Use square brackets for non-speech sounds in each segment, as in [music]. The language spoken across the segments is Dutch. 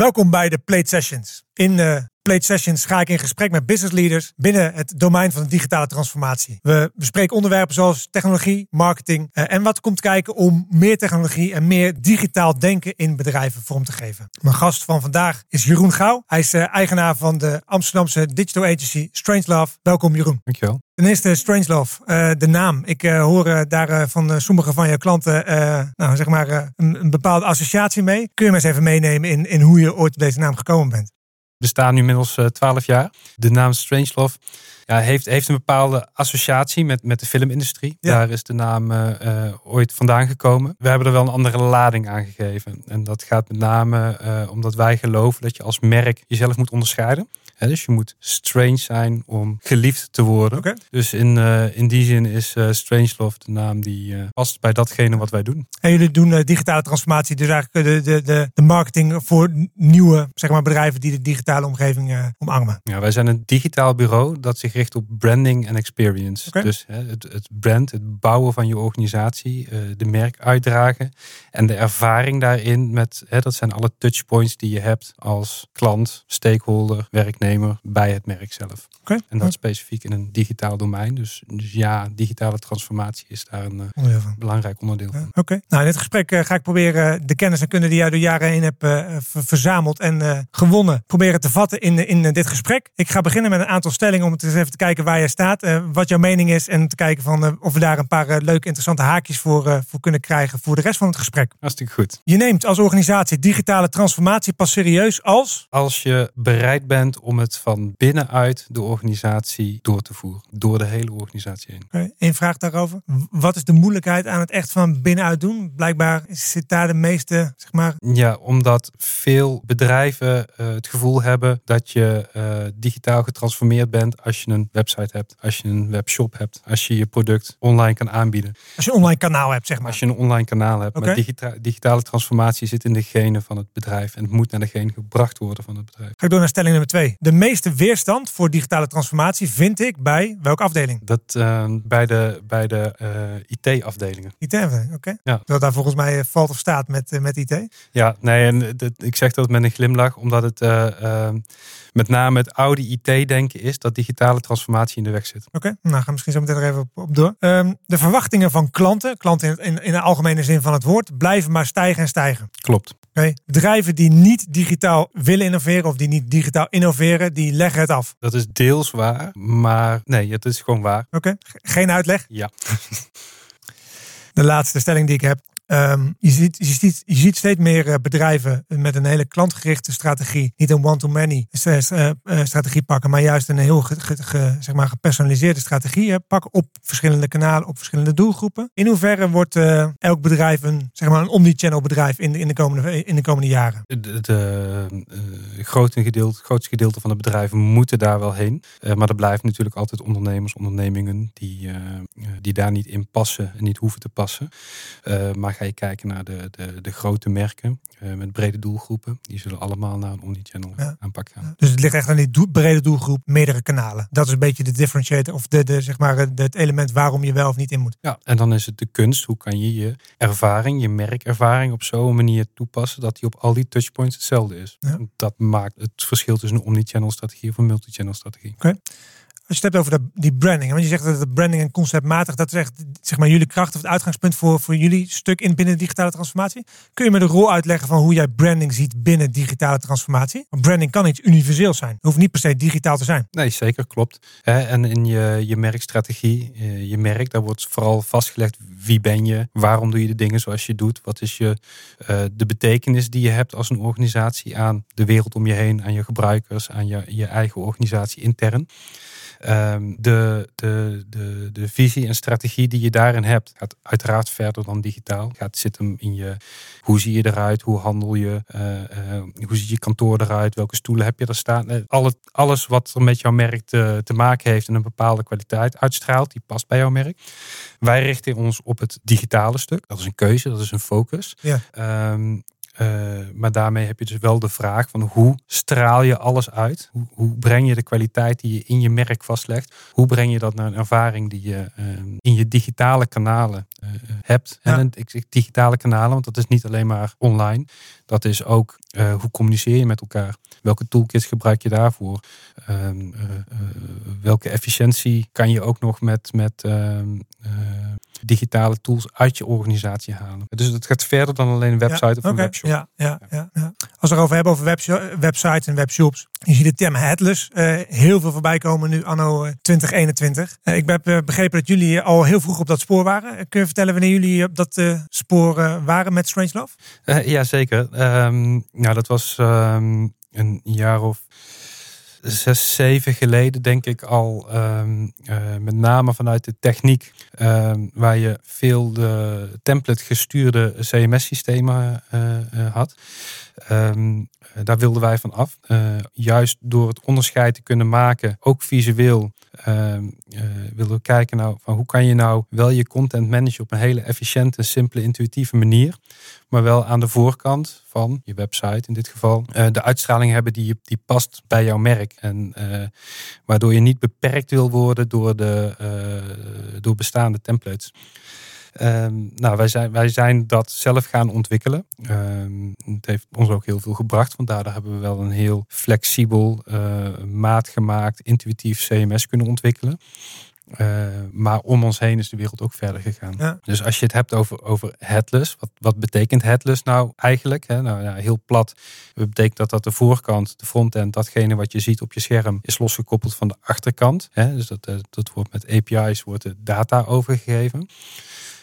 Welkom bij de Plate Sessions. In de Plate Sessions ga ik in gesprek met business leaders binnen het domein van de digitale transformatie. We bespreken onderwerpen zoals technologie, marketing eh, en wat komt kijken om meer technologie en meer digitaal denken in bedrijven vorm te geven. Mijn gast van vandaag is Jeroen Gouw. Hij is eh, eigenaar van de Amsterdamse digital agency Strangelove. Welkom Jeroen. Dankjewel. Ten eerste Strangelove, uh, de naam. Ik uh, hoor uh, daar van sommige van je klanten nou, zeg maar, een, een, bepaalde associatie mee. Kun je me eens even meenemen in, in hoe je ooit op deze naam gekomen bent? We staan nu inmiddels twaalf jaar. De naam Strangelove ja, heeft, heeft een bepaalde associatie met, met de filmindustrie. Ja. Daar is de naam ooit vandaan gekomen. We hebben er wel een andere lading aan gegeven. En dat gaat met name omdat wij geloven dat je als merk jezelf moet onderscheiden dus je moet strange zijn om geliefd te worden. Dus in, uh, in die zin is uh, Strangelove de naam die uh, past bij datgene wat wij doen. En jullie doen digitale transformatie, dus eigenlijk de, de, de, de marketing voor nieuwe zeg maar, bedrijven die de digitale omgeving omarmen. Ja, wij zijn een digitaal bureau dat zich richt op branding en experience. Dus het, het brand, het bouwen van je organisatie, de merk uitdragen en de ervaring daarin met, dat zijn alle touchpoints die je hebt als klant, stakeholder, werknemer bij het merk zelf. Okay. En dat specifiek in een digitaal domein. Dus, dus ja, digitale transformatie is daar een uh, belangrijk onderdeel van. Oké. Nou, in dit gesprek uh, ga ik proberen de kennis en kunde die jij door jaren heen hebt verzameld en gewonnen, proberen te vatten in, in dit gesprek. Ik ga beginnen met een aantal stellingen om het eens even te kijken waar je staat, wat jouw mening is en te kijken van of we daar een paar leuke interessante haakjes voor, voor kunnen krijgen voor de rest van het gesprek. Hartstikke goed. Je neemt als organisatie digitale transformatie pas serieus als? Als je bereid bent om het van binnenuit de organisatie door te voeren. Door de hele organisatie heen. Okay, Eén vraag daarover. Wat is de moeilijkheid aan het echt van binnenuit doen? Blijkbaar zit daar de meeste, zeg maar... Ja, omdat veel bedrijven uh, het gevoel hebben dat je uh, digitaal getransformeerd bent als je een website hebt, als je een webshop hebt, als je je product online kan aanbieden. Als je een online kanaal hebt, zeg maar. Als je een online kanaal hebt. Okay. Maar digita digitale transformatie zit in de genen van het bedrijf en het moet naar degene gebracht worden van het bedrijf. Ga ik door naar stelling nummer twee. De meeste weerstand voor digitale transformatie vind ik bij welke afdeling? Dat uh, bij de, bij de uh, IT-afdelingen. IT-afdeling, oké. Okay. Ja. Dat daar volgens mij valt of staat met, uh, met IT. Ja, nee, en ik zeg dat met een glimlach, omdat het ehm, met name het oude IT-denken is dat digitale transformatie in de weg zit. Oké, okay. nou gaan we misschien zo meteen er even op, door. Um, de verwachtingen van klanten, klanten in, in, in de algemene zin van het woord, blijven maar stijgen en stijgen. Klopt. Okay. Bedrijven die niet digitaal willen innoveren of die niet digitaal innoveren, die leggen het af. Dat is deels waar, maar nee, het is gewoon waar. Oké, geen uitleg? Ja. De laatste stelling die ik heb. Um, je, ziet, je, ziet, je ziet steeds meer uh, bedrijven met een hele klantgerichte strategie. Niet een one-to-many uh, uh, strategie pakken, maar juist een heel zeg maar gepersonaliseerde strategie pakken op verschillende kanalen, op verschillende doelgroepen. In hoeverre wordt elk bedrijf een, zeg maar een omnichannel bedrijf in de, in de, komende, in de komende jaren? Gedeelte, grootste gedeelte van de bedrijven moeten daar wel heen. maar er blijven natuurlijk altijd ondernemers, ondernemingen die, die daar niet in passen en niet hoeven te passen. maar ga je kijken naar de, de, de grote merken uh, met brede doelgroepen. Die zullen allemaal naar een omnichannel ja. aanpak gaan. Ja. Dus het ligt echt aan die brede doelgroep, meerdere kanalen. Dat is een beetje de differentiator of de, de, zeg maar, het element waarom je wel of niet in moet. Ja, en dan is het de kunst. Hoe kan je je ervaring, je merkervaring op zo'n manier toepassen dat die op al die touchpoints hetzelfde is. Ja. Dat maakt het verschil tussen een omnichannel strategie of een multichannel strategie. Oké. Okay. Als je het hebt over die branding. Want je zegt dat de branding en conceptmatig, dat is echt zeg maar, jullie kracht of het uitgangspunt voor, voor jullie stuk in binnen digitale transformatie. Kun je me de rol uitleggen van hoe jij branding ziet binnen digitale transformatie? Want branding kan iets universeel zijn. Het hoeft niet per se digitaal te zijn. Nee, zeker, klopt. En in je, je merkstrategie, je merk, daar wordt vooral vastgelegd wie ben je, waarom doe je de dingen zoals je doet, wat is je, uh, de betekenis die je hebt als een organisatie aan de wereld om je heen, aan je gebruikers, aan je, je eigen organisatie intern. Um, de, de, de, de visie en strategie die je daarin hebt, gaat uiteraard verder dan digitaal. Gaat zit hem in je hoe zie je eruit, hoe handel je, uh, uh, hoe ziet je kantoor eruit, welke stoelen heb je er staan. Alle, alles wat er met jouw merk te, te maken heeft en een bepaalde kwaliteit uitstraalt, die past bij jouw merk. Wij richten ons op het digitale stuk. Dat is een keuze, dat is een focus. Ja. Um, maar daarmee heb je dus wel de vraag van hoe straal je alles uit? Hoe, hoe, breng je de kwaliteit die je in je merk vastlegt? Hoe breng je dat naar een ervaring die je in je digitale kanalen hebt? En ik, digitale kanalen, want dat is niet alleen maar online. Dat is ook hoe communiceer je met elkaar? Welke toolkits gebruik je daarvoor? Ehm, welke efficiëntie kan je ook nog met, met ehm, digitale tools uit je organisatie halen. Dus het gaat verder dan alleen een website of een webshop. Ja, ja, ja, ja, Als we het over hebben over websites en webshops. Je ziet de term headless uh, heel veel voorbij komen nu anno 2021. Uh, ik heb uh, begrepen dat jullie al heel vroeg op dat spoor waren. Kun je vertellen wanneer jullie op dat spoor waren met Strangelove? ja, zeker. Um, nou, dat was um, een jaar of zes, zeven geleden denk ik al, ehm, eh, met name vanuit de techniek, ehm, waar je veel de template gestuurde CMS-systemen uh, had. Um, daar wilden wij van af. juist door het onderscheid te kunnen maken, ook visueel, willen we kijken nou, van hoe kan je nou wel je content managen op een hele efficiënte, simpele, intuïtieve manier maar wel aan de voorkant van je website in dit geval uh, de uitstraling hebben die, die past bij jouw merk. En uh, waardoor je niet beperkt wil worden door, de, uh, door bestaande templates. Um, nou, wij zijn, wij zijn dat zelf gaan ontwikkelen. Um, het heeft ons ook heel veel gebracht, want daardoor hebben we wel een heel flexibel, maatgemaakt, intuïtief CMS kunnen ontwikkelen. Uh, maar om ons heen is de wereld ook verder gegaan. Dus als je het hebt over, over headless, wat, wat betekent headless nou eigenlijk? Hè? Nou ja, heel plat dat betekent dat dat de voorkant, de frontend, datgene wat je ziet op je scherm, is losgekoppeld van de achterkant. Hè? Dus dat, eh, dat wordt met API's wordt de data overgegeven.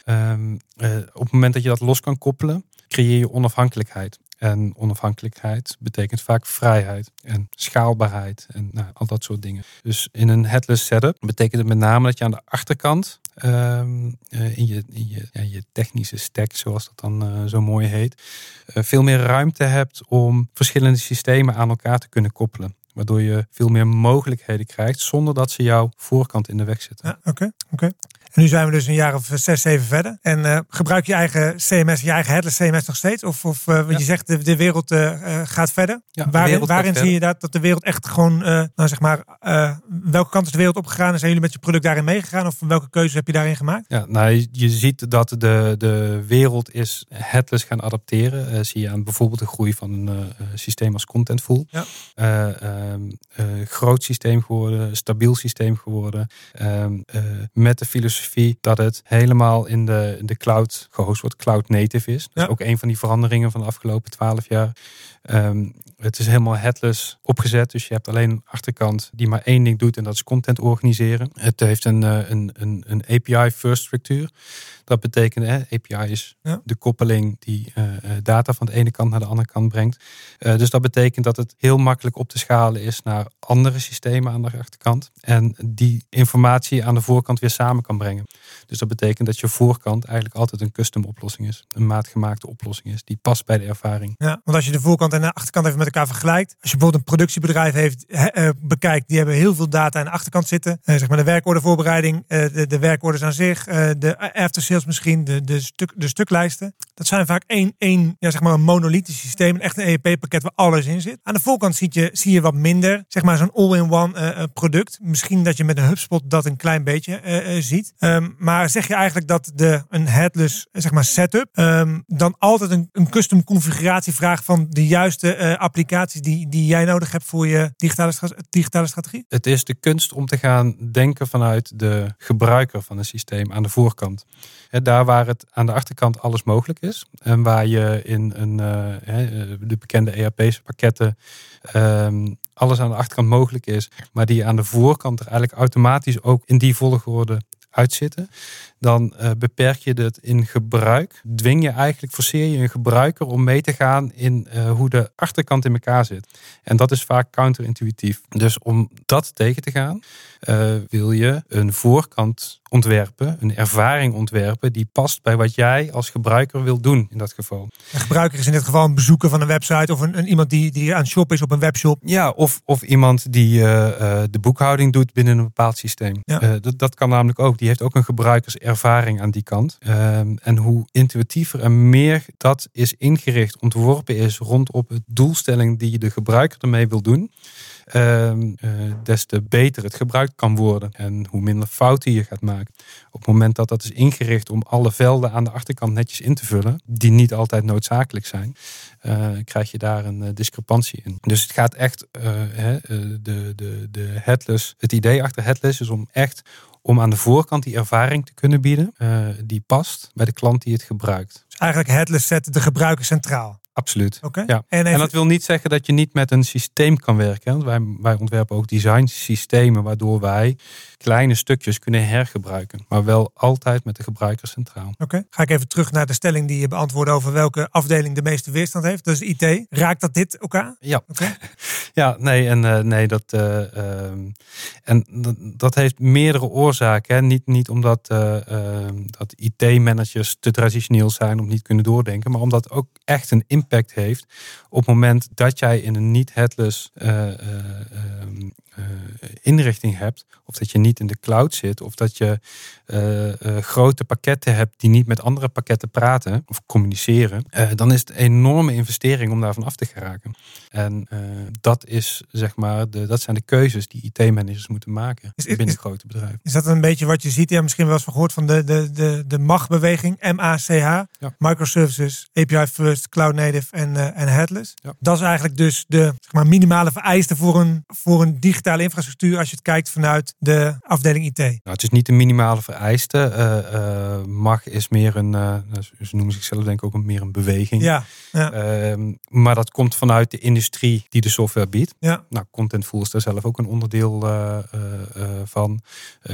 Um, uh, op het moment dat je dat los kan koppelen, creëer je onafhankelijkheid. En onafhankelijkheid betekent vaak vrijheid en schaalbaarheid en nou, al dat soort dingen. Dus in een headless setup betekent het met name dat je aan de achterkant ehm, eh, in, je, in je, technische stack, zoals dat dan uh, zo mooi heet, veel meer ruimte hebt om verschillende systemen aan elkaar te kunnen koppelen. Waardoor je veel meer mogelijkheden krijgt zonder dat ze jouw voorkant in de weg zitten. Ja, oké, oké nu zijn we dus een jaar of zes, zeven verder. En uh, gebruik je eigen CMS, je eigen headless CMS nog steeds? Of, of uh, je zegt de, de wereld uh, gaat verder. Ja, waarin waarin zie je dat, dat de wereld echt gewoon, nou zeg maar, welke kant is de wereld opgegaan? En zijn jullie met je product daarin meegegaan? Of welke keuze heb je daarin gemaakt? Ja, nou, je ziet dat de, de wereld is headless gaan adapteren. zie je aan bijvoorbeeld de groei van een systeem als Contentful. Ja. Ehm, groot systeem geworden, stabiel systeem geworden. Ehm, met de filosofie dat het helemaal in de, de cloud gehost wordt, cloud native is. Dat is ook een van die veranderingen van de afgelopen twaalf jaar. Ehm, het is helemaal headless opgezet, dus je hebt alleen een achterkant die maar één ding doet en dat is content organiseren. Het heeft een, eh, een, een, een API-first structuur. Dat betekent, hè, API is de koppeling die uh, data van de ene kant naar de andere kant brengt. Uh, dus dat betekent dat het heel makkelijk op te schalen is naar andere systemen aan de achterkant. En die informatie aan de voorkant weer samen kan brengen. Dus dat betekent dat je voorkant eigenlijk altijd een custom oplossing is. Een maatgemaakte oplossing is. Die past bij de ervaring. Ja, want als je de voorkant en de achterkant even met elkaar vergelijkt. Als je bijvoorbeeld een productiebedrijf heeft, uh, bekijkt. Die hebben heel veel data aan de achterkant zitten. zeg maar de werkordevoorbereiding, de, de werkorders aan zich. de after sales misschien, de, de, stuk, de stuklijsten. Dat zijn vaak één, één ja, zeg maar een monolithisch systeem. Echt een EEP-pakket waar alles in zit. Aan de voorkant zie je, zie je wat minder, zeg maar zo'n all-in-one uh, product. Misschien dat je met een HubSpot dat een klein beetje uh, ziet. Um, maar zeg je eigenlijk dat de, een headless zeg maar setup um, dan altijd een, een custom configuratie vraagt van de juiste applicaties die, die jij nodig hebt voor je digitale, digitale strategie? Het is de kunst om te gaan denken vanuit de gebruiker van een systeem aan de voorkant daar waar het aan de achterkant alles mogelijk is. En waar je in een, uh, de bekende ERP's pakketten ehm, alles aan de achterkant mogelijk is. Maar die aan de voorkant er eigenlijk automatisch ook in die volgorde uitzitten, dan uh, beperk je het in gebruik. Dwing je eigenlijk, forceer je een gebruiker om mee te gaan in uh, hoe de achterkant in elkaar zit. En dat is vaak counterintuïtief. Dus om dat tegen te gaan, uh, wil je een voorkant ontwerpen, een ervaring ontwerpen die past bij wat jij als gebruiker wil doen in dat geval. Een gebruiker is in dit geval een bezoeker van een website of een, een iemand die, die aan het shoppen is op een webshop. Ja, of, of iemand die de boekhouding doet binnen een bepaald systeem. Ja. Dat, dat kan namelijk ook. Die heeft ook een gebruikerservaring aan die kant. Uh, en hoe intuïtiever en meer dat is ingericht, ontworpen is rondom het doelstelling die de gebruiker ermee wil doen. Uh, des te beter het gebruikt kan worden. En hoe minder fouten je gaat maken. Op het moment dat dat is ingericht om alle velden aan de achterkant netjes in te vullen, die niet altijd noodzakelijk zijn, uh, krijg je daar een uh, discrepantie in. Dus het gaat echt, hè, de, de, de headless, het idee achter headless is om echt om aan de voorkant die ervaring te kunnen bieden die past bij de klant die het gebruikt. Dus eigenlijk headless zet de gebruiker centraal. Absoluut. Okay. Ja. En, en, dat wil niet zeggen dat je niet met een systeem kan werken. Want wij, wij ontwerpen ook designsystemen waardoor wij kleine stukjes kunnen hergebruiken. Maar wel altijd met de gebruiker centraal. Oké. Okay. Ga ik even terug naar de stelling die je beantwoordde over welke afdeling de meeste weerstand heeft. Is IT. Raakt dat dit elkaar? Ja. Okay. [laughs] ja, nee, en uh, nee, dat, uh, uh, en dat, dat, heeft meerdere oorzaken. Hè. Niet, niet omdat dat IT-managers te traditioneel zijn om niet kunnen doordenken, maar omdat ook echt een impact heeft op het moment dat jij in een niet-headless uh, uh, uh, inrichting hebt, of dat je niet in de cloud zit, of dat je grote pakketten hebt die niet met andere pakketten praten of communiceren, dan is het een enorme investering om daarvan af te geraken. En dat, is, zeg maar, de, dat zijn de keuzes die IT-managers moeten maken is, binnen is, grote bedrijven. Is dat een beetje wat je ziet? Ja, misschien wel eens van gehoord van de, de, de, de MAG-beweging, MACH, ja. microservices, API First, Cloud Native en, en Headless. Ja. Dat is eigenlijk dus de zeg maar, minimale vereiste voor een, voor een digitale infrastructuur als je het kijkt vanuit de afdeling IT. Nou, het is niet de minimale vereiste. Uh, uh, MAG is meer een, ze noemen zichzelf denk ik ook een, meer een beweging. Ja, ja. Ehm, maar dat komt vanuit de industrie die de software biedt. Ja. Nou, Contentful is daar zelf ook een onderdeel van.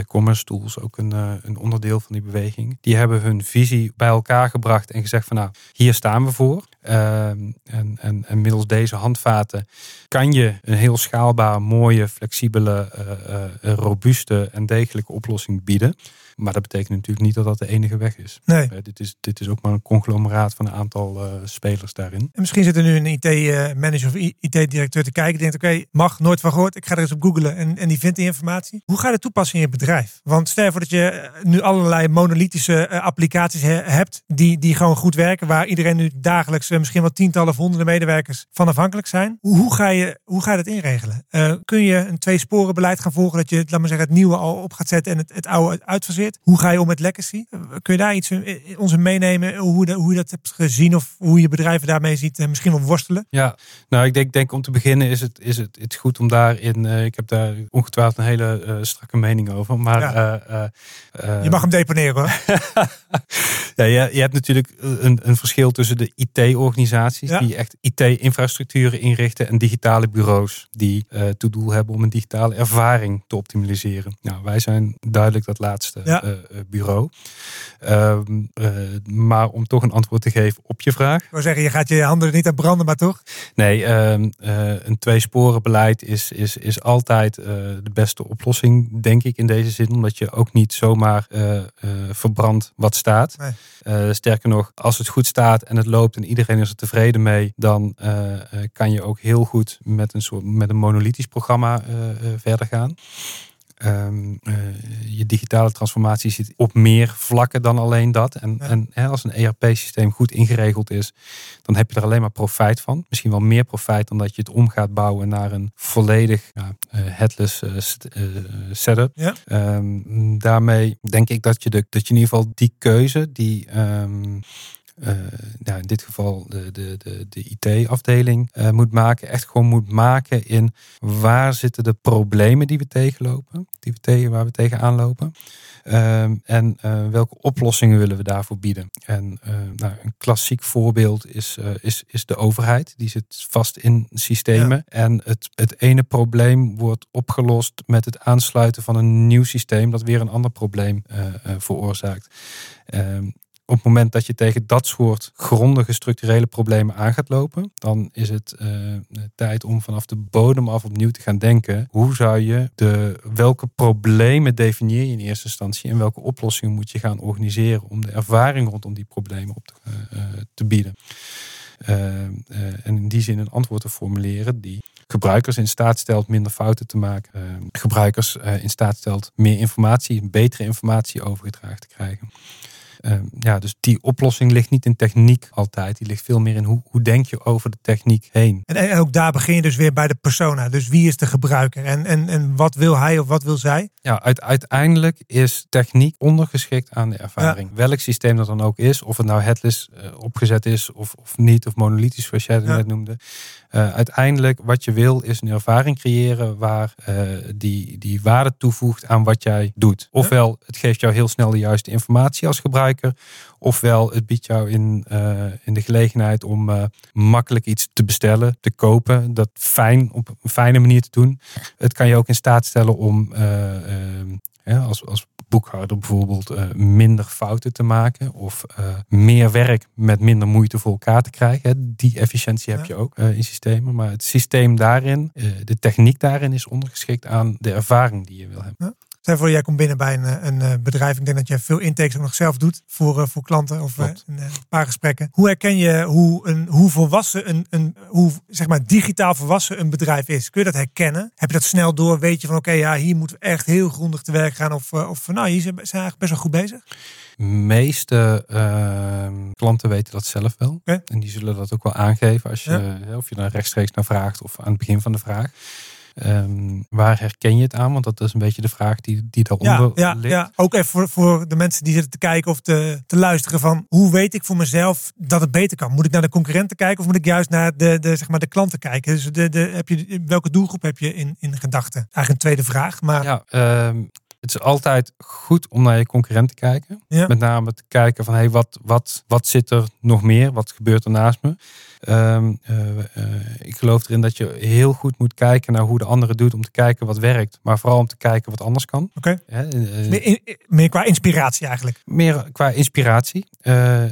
Commerce Tools ook een, een onderdeel van die beweging. Die hebben hun visie bij elkaar gebracht en gezegd van nou, hier staan we voor. Uh, en, en, en middels deze handvaten kan je een heel schaalbare, mooie, flexibele, uh, uh, robuuste en degelijke oplossing bieden. Maar dat betekent natuurlijk niet dat dat de enige weg is. Nee. Uh, dit, is dit is ook maar een conglomeraat van een aantal uh, spelers daarin. En misschien zit er nu een IT-manager of IT-directeur te kijken. Die denkt, oké, okay, mag, nooit van gehoord. Ik ga er eens op googlen en, en die vindt die informatie. Hoe ga je dat toepassen in je bedrijf? Want stel voor dat je nu allerlei monolithische applicaties he hebt. Die, die gewoon goed werken. Waar iedereen nu dagelijks misschien wel tientallen of honderden medewerkers van afhankelijk zijn. Hoe, hoe, ga, je, hoe ga je dat inregelen? kun je een twee-sporen beleid gaan volgen. Dat je, laat maar zeggen, het nieuwe al op gaat zetten en het, het oude Hoe ga je om met legacy? Kun je daar iets ons in meenemen? Hoe, de, hoe je dat hebt gezien of hoe je bedrijven daarmee ziet en misschien wel worstelen? Ja, nou ik denk, denk om te beginnen is het, is het, het goed om daarin, uh, ik heb daar ongetwijfeld een hele uh, strakke mening over. Maar, ja. uh, je mag hem deponeren hoor. [laughs] ja, je, je hebt natuurlijk een, een verschil tussen de IT-organisaties Ja. die echt IT-infrastructuren inrichten en digitale bureaus die toe doel hebben om een digitale ervaring te optimaliseren. Nou, wij zijn duidelijk dat laatste Ja. Uh, bureau. Ehm, uh, maar om toch een antwoord te geven op je vraag. Ik wil zeggen, je gaat je handen er niet aan branden, maar toch? Nee, uh, een tweesporenbeleid is, is, is altijd eh, de beste oplossing, denk ik, in deze zin. Omdat je ook niet zomaar eh, verbrandt wat staat. Nee. sterker nog, als het goed staat en het loopt en iedereen is er tevreden mee, dan kan je ook heel goed met een, soort, met een monolithisch programma verder gaan. Um, uh, je digitale transformatie zit op meer vlakken dan alleen dat. En, Ja. en hè, als een ERP-systeem goed ingeregeld is, dan heb je er alleen maar profijt van. Misschien wel meer profijt dan dat je het om gaat bouwen naar een volledig ja, uh, headless st- setup. Ja. Um, daarmee denk ik dat je, de, dat je in ieder geval die keuze, die. Um, uh, nou in dit geval de, de, de, de IT-afdeling uh, moet maken. Echt gewoon moet maken in waar zitten de problemen die we tegenlopen. Die we tegen, waar we tegenaan lopen. Um, en uh, welke oplossingen willen we daarvoor bieden. En nou, een klassiek voorbeeld is, is, is de overheid. Die zit vast in systemen. Ja. En het, het ene probleem wordt opgelost met het aansluiten van een nieuw systeem. Dat weer een ander probleem veroorzaakt. Um, op het moment dat je tegen dat soort grondige structurele problemen aan gaat lopen, dan is het uh, tijd om vanaf de bodem af opnieuw te gaan denken. Hoe zou je de, welke problemen definieer je in eerste instantie en welke oplossingen moet je gaan organiseren om de ervaring rondom die problemen op te, uh, te bieden. en in die zin een antwoord te formuleren die gebruikers in staat stelt minder fouten te maken. gebruikers in staat stelt meer informatie, betere informatie overgedragen te krijgen. Ehm, ja, dus die oplossing ligt niet in techniek altijd. Die ligt veel meer in hoe, hoe denk je over de techniek heen. En, en ook daar begin je dus weer bij de persona. Dus wie is de gebruiker en, en, en wat wil hij of wat wil zij? Ja, uiteindelijk is techniek ondergeschikt aan de ervaring. Welk systeem dat dan ook is, of het nou headless uh, opgezet is of, of niet, of monolithisch zoals jij het net noemde. Uh, uiteindelijk wat je wil is een ervaring creëren waar uh, die, die waarde toevoegt aan wat jij doet. Ofwel, het geeft jou heel snel de juiste informatie als gebruiker. Ofwel, het biedt jou in, uh, in de gelegenheid om makkelijk iets te bestellen, te kopen. Dat fijn, op een fijne manier te doen. Het kan je ook in staat stellen om ja, als, als boekhouder bijvoorbeeld uh, minder fouten te maken of uh, meer werk met minder moeite voor elkaar te krijgen. Die efficiëntie heb je ook uh, in systemen, maar het systeem daarin, de techniek daarin is ondergeschikt aan de ervaring die je wil hebben. Ja. Stel voor, jij komt binnen bij een, een, eh, bedrijf. Ik denk dat jij veel intakes ook nog zelf doet voor, eh, voor klanten of uh, een, paar gesprekken. Hoe herken je hoe, een, hoe volwassen een, een hoe, zeg maar, digitaal volwassen een bedrijf is? Kun je dat herkennen? Heb je dat snel door? Weet je van oké, ja, hier moeten we echt heel grondig te werk gaan. Of, of nou, hier zijn we eigenlijk best wel goed bezig. De meeste uh, klanten weten dat zelf wel. Okay. En die zullen dat ook wel aangeven als je, ja. of je daar rechtstreeks naar vraagt of aan het begin van de vraag. Um, waar herken je het aan? Want dat is een beetje de vraag die, die daaronder ja, ja, ligt. Ja, ook even voor, voor de mensen die zitten te kijken of te, te luisteren van hoe weet ik voor mezelf dat het beter kan? Moet ik naar de concurrenten kijken of moet ik juist naar de, de, zeg maar de klanten kijken? Dus de, de, heb je, welke doelgroep heb je in, in gedachten? Eigenlijk een tweede vraag. Maar... Ja, um, het is altijd goed om naar je concurrent te kijken. Ja. Met name te kijken van hey, wat, wat, wat zit er nog meer? Wat gebeurt er naast me? Um, uh, uh, ik geloof erin dat je heel goed moet kijken naar hoe de andere doet om te kijken wat werkt. Maar vooral om te kijken wat anders kan. Oké. Okay. Uh, meer, meer, qua inspiratie eigenlijk. Meer qua inspiratie.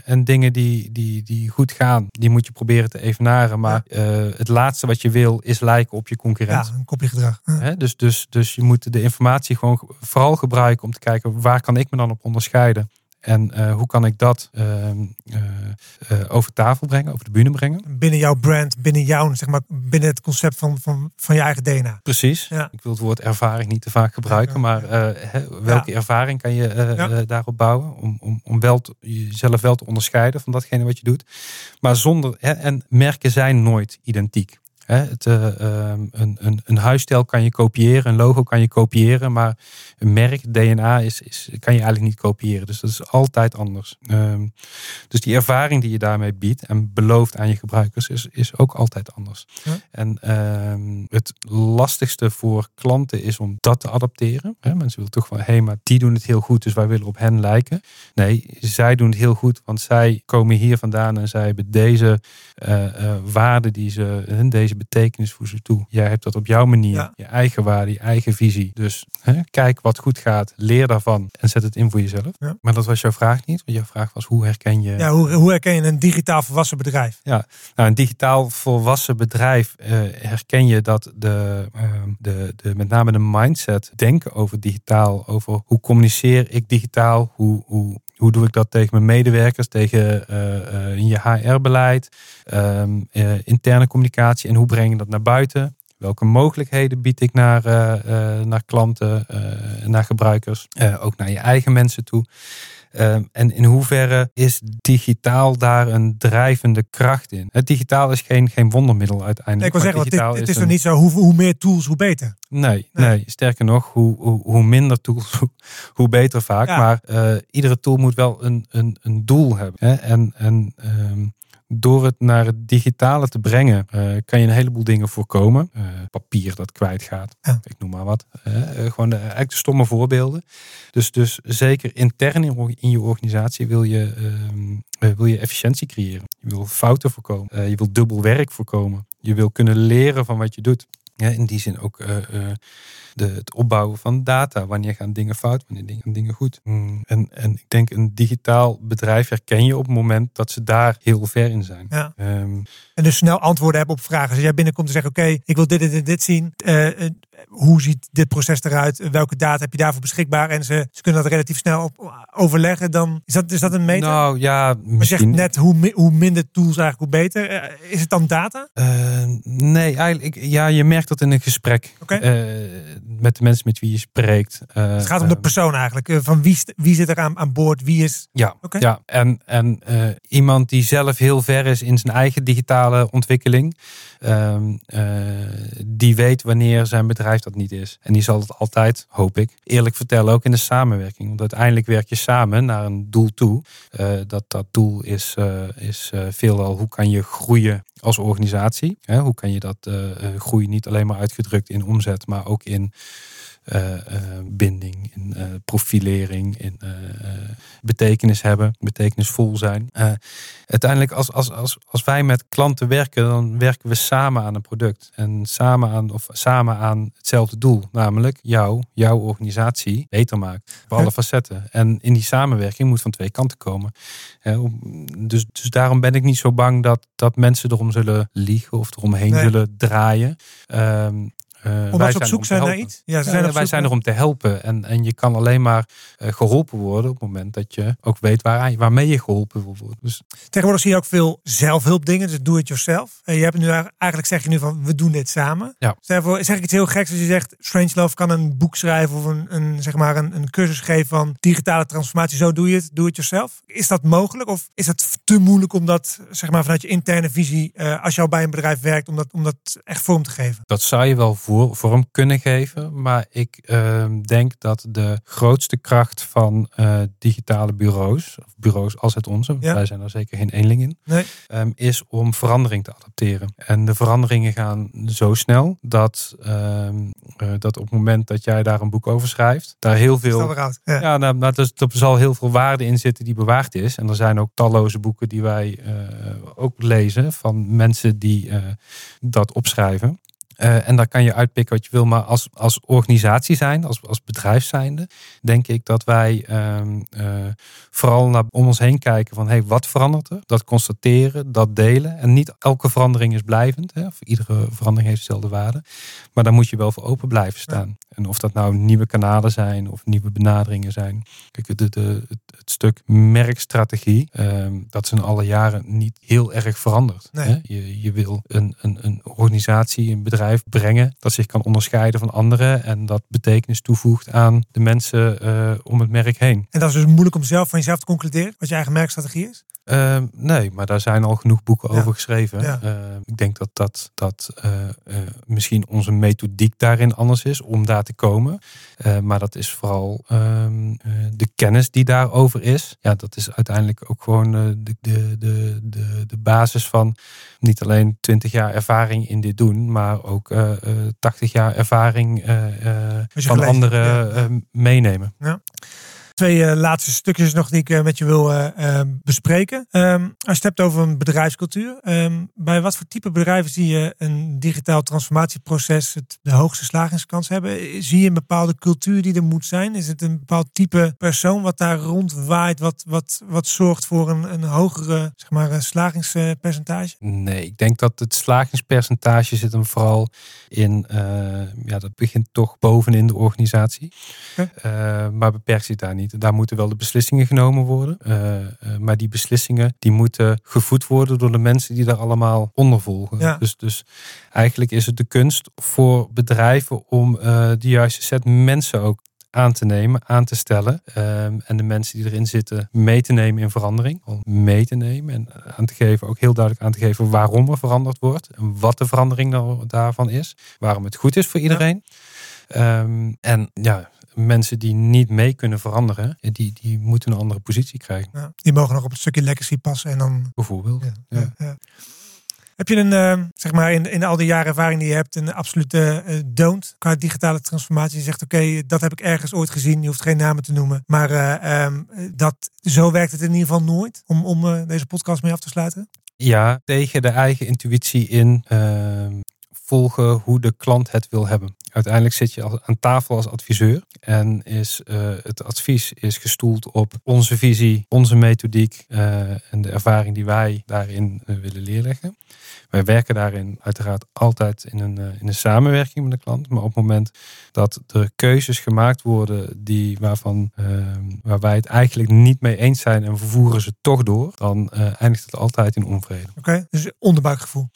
en dingen die, die, die goed gaan, die moet je proberen te evenaren. Maar ja. het laatste wat je wil is lijken op je concurrent. Ja, een kopje gedrag. dus, dus, dus je moet de informatie gewoon vooral gebruiken om te kijken waar kan ik me dan op onderscheiden. En uh, hoe kan ik dat uh, uh, over tafel brengen, over de bühne brengen? Binnen jouw brand, binnen jouw, zeg maar, binnen het concept van, van, van je eigen DNA. Precies. Ja. Ik wil het woord ervaring niet te vaak gebruiken, maar he, welke ja. ervaring kan je ja. daarop bouwen? Om, om, om wel te, jezelf wel te onderscheiden van datgene wat je doet. Maar zonder, he, en merken zijn nooit identiek. Het, uh, een, een, een huisstijl kan je kopiëren, een logo kan je kopiëren, maar een merk, DNA, is, is, kan je eigenlijk niet kopiëren. Dus dat is altijd anders. Um, dus die ervaring die je daarmee biedt en belooft aan je gebruikers, is, is ook altijd anders. Ja. En um, het lastigste voor klanten is om dat te adapteren. Hè? Mensen willen toch van, hé, hey, maar die doen het heel goed, dus wij willen op hen lijken. Nee, zij doen het heel goed, want zij komen hier vandaan en zij hebben deze uh, uh, waarden die ze, deze betekenis voor ze toe. Jij hebt dat op jouw manier, ja. je eigen waarde, je eigen visie. Dus hè, kijk wat goed gaat, leer daarvan en zet het in voor jezelf. Ja. Maar dat was jouw vraag niet, want jouw vraag was hoe herken je... Ja, hoe, hoe herken je een digitaal volwassen bedrijf? Ja, nou een digitaal volwassen bedrijf uh, herken je dat de, uh, de, de, met name de mindset, denken over digitaal, over hoe communiceer ik digitaal, hoe, hoe, hoe doe ik dat tegen mijn medewerkers, tegen uh, uh, je HR-beleid, um, uh, interne communicatie en hoe breng je dat naar buiten? Welke mogelijkheden bied ik naar, naar klanten, naar gebruikers, ook naar je eigen mensen toe? Um, en in hoeverre is digitaal daar een drijvende kracht in? Het digitaal is geen, geen wondermiddel uiteindelijk. Nee, ik wil zeggen, dit, het is, nog niet zo, hoe, hoe meer tools, hoe beter. Nee, nee. nee sterker nog, hoe, hoe, hoe, minder tools, [laughs] hoe, hoe beter vaak. Ja. Maar uh, iedere tool moet wel een, een, een doel hebben. Hè? En, en um, door het naar het digitale te brengen, uh, kan je een heleboel dingen voorkomen. Uh, papier dat kwijtgaat, ja. ik noem maar wat. Uh, gewoon de, eigenlijk de stomme voorbeelden. Dus, dus zeker intern in, in je organisatie wil je, ehm, wil je efficiëntie creëren. Je wil fouten voorkomen. je wil dubbel werk voorkomen. Je wil kunnen leren van wat je doet. In die zin ook de, het opbouwen van data. Wanneer gaan dingen fout, wanneer dingen, dingen goed. Mm. En, en ik denk een digitaal bedrijf herken je op het moment dat ze daar heel ver in zijn. Ja. Ehm, en dus snel antwoorden hebben op vragen. Als jij binnenkomt en zegt, oké, ik wil dit, dit en dit zien. Uh, hoe ziet dit proces eruit? Welke data heb je daarvoor beschikbaar? En ze, ze kunnen dat relatief snel op, overleggen. Dan is dat, is dat een meter? Nou ja, misschien. Je zegt net hoe, hoe minder tools eigenlijk, hoe beter. Eh, is het dan data? Uh, nee, eigenlijk. Ja, je merkt dat in een gesprek. Uh, met de mensen met wie je spreekt. het gaat om de persoon eigenlijk. van wie, wie zit er aan, aan boord? Wie is. Ja, ja. en, en iemand die zelf heel ver is in zijn eigen digitale ontwikkeling. Ehm, die weet wanneer zijn bedrijf dat niet is. En die zal het altijd, hoop ik, eerlijk vertellen, ook in de samenwerking. Want uiteindelijk werk je samen naar een doel toe. Dat, dat doel is, is veelal hoe kan je groeien als organisatie. Hè? Hoe kan je dat groeien niet alleen maar uitgedrukt in omzet, maar ook in binding, in uh, profilering, in betekenis hebben, betekenisvol zijn. uiteindelijk, als, als, als, als wij met klanten werken, dan werken we samen aan een product. En samen aan, of samen aan hetzelfde doel, namelijk jou, jouw organisatie beter maken. Op alle facetten. En in die samenwerking moet van twee kanten komen. dus, dus daarom ben ik niet zo bang dat, dat mensen erom zullen liegen of eromheen zullen draaien. Ehm, uh, Omdat ze op zoek zijn naar iets? Ja, ze zijn wij zijn er om te helpen. En, en je kan alleen maar uh, geholpen worden op het moment dat je ook weet waar, waarmee je geholpen wil worden. Dus... Tegenwoordig zie je ook veel zelfhulpdingen, dus doe it yourself. En je hebt nu eigenlijk zeg je nu van we doen dit samen. Ja. Zeg, zeg ik iets heel geks als je zegt Strange Love kan een boek schrijven of een, een, zeg maar een, een cursus geven van digitale transformatie. Zo doe je het, doe it yourself. Is dat mogelijk of is dat te moeilijk om dat zeg maar vanuit je interne visie, als je al bij een bedrijf werkt, om dat, om dat echt vorm te geven? Dat zou je wel vorm kunnen geven. Maar ik ehm, denk dat de grootste kracht van uh, digitale bureaus, of bureaus als het onze, wij zijn er zeker geen eenling in, nee. um, is om verandering te adapteren. En de veranderingen gaan zo snel dat, um, uh, dat op het moment dat jij daar een boek over schrijft, daar heel veel. Ja, ja nou, nou, dus, er zal heel veel waarde in zitten die bewaard is. En er zijn ook talloze boeken die wij uh, ook lezen van mensen die dat opschrijven. Uh, en daar kan je uitpikken wat je wil. Maar als, als organisatie zijn, als, als bedrijf zijnde, denk ik dat wij um, uh, vooral naar om ons heen kijken van hey, wat verandert er? Dat constateren, dat delen. En niet elke verandering is blijvend. Hè? Of iedere verandering heeft dezelfde waarde. Maar daar moet je wel voor open blijven staan. En of dat nou nieuwe kanalen zijn of nieuwe benaderingen zijn. Kijk, de, de, het, stuk merkstrategie, um, dat is in alle jaren niet heel erg veranderd. Nee. Hè? Je, je wil een, een, een organisatie, een bedrijf brengen. Dat zich kan onderscheiden van anderen. En dat betekenis toevoegt aan de mensen uh, om het merk heen. En dat is dus moeilijk om zelf van jezelf te concluderen wat je eigen merkstrategie is? Uh, nee, maar daar zijn al genoeg boeken over geschreven. Ja. Uh, ik denk dat, dat, dat uh, misschien onze methodiek daarin anders is om daar te komen. maar dat is vooral ehm, de kennis die daarover is. Ja, dat is uiteindelijk ook gewoon de, de, de, de, de basis van niet alleen 20 jaar ervaring in dit doen, maar ook 80 jaar ervaring van anderen meenemen. Ja twee uh, laatste stukjes nog die ik uh, met je wil uh, bespreken. Um, als je het hebt over een bedrijfscultuur. Um, bij wat voor type bedrijven zie je een digitaal transformatieproces het de hoogste slagingskans hebben? Zie je een bepaalde cultuur die er moet zijn? Is het een bepaald type persoon wat daar rondwaait, wat, wat, wat zorgt voor een, een hogere zeg maar, slagingspercentage? Nee, ik denk dat het slagingspercentage zit hem vooral in, ja, dat begint toch bovenin de organisatie. Okay. maar beperkt zich daar niet. Daar moeten wel de beslissingen genomen worden. Uh, uh, maar die beslissingen die moeten gevoed worden door de mensen die daar allemaal onder volgen. Ja. Dus, dus eigenlijk is het de kunst voor bedrijven om uh, de juiste set mensen ook aan te nemen, aan te stellen. Um, en de mensen die erin zitten mee te nemen in verandering. Om mee te nemen en aan te geven, ook heel duidelijk aan te geven waarom er veranderd wordt. En wat de verandering daarvan is. Waarom het goed is voor iedereen. Ja. Um, en ja, mensen die niet mee kunnen veranderen, die, die moeten een andere positie krijgen. Ja, die mogen nog op het stukje legacy passen en dan. Bijvoorbeeld. Ja, ja. Heb je een, uh, zeg maar, in, in al die jaren ervaring die je hebt, een absolute uh, don't qua digitale transformatie? Je zegt, oké, dat heb ik ergens ooit gezien. Je hoeft geen namen te noemen. Maar uh, um, dat, zo werkt het in ieder geval nooit. Om, om deze podcast mee af te sluiten. Ja, tegen de eigen intuïtie in ehm, volgen hoe de klant het wil hebben. Uiteindelijk zit je aan tafel als adviseur en is uh, het advies is gestoeld op onze visie, onze methodiek uh, en de ervaring die wij daarin uh, willen leerleggen. Wij werken daarin uiteraard altijd in een, in een samenwerking met de klant. Maar op het moment dat er keuzes gemaakt worden die waarvan, waar wij het eigenlijk niet mee eens zijn en we voeren ze toch door, dan eindigt het altijd in onvrede. Oké, dus onderbuikgevoel.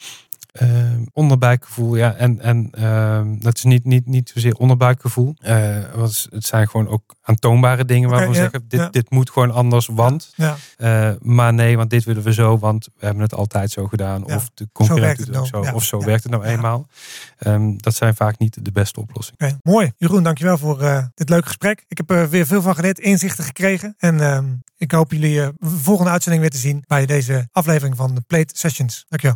Uh, onderbuikgevoel, ja. En, en uh, dat is niet, niet, niet zozeer onderbuikgevoel. Uh, want het zijn gewoon ook aantoonbare dingen waarvan we zeggen: dit, dit moet gewoon anders, want. Ja. Uh, maar nee, want dit willen we zo, want we hebben het altijd zo gedaan. Of de concurrent doet het ook zo. Of zo werkt het nou eenmaal. Um, dat zijn vaak niet de beste oplossingen. Okay. Mooi. Jeroen, dankjewel voor uh, dit leuke gesprek. Ik heb er weer veel van geleerd, inzichten gekregen. En ik hoop jullie volgende uitzending weer te zien bij deze aflevering van de Plate Sessions. Dankjewel.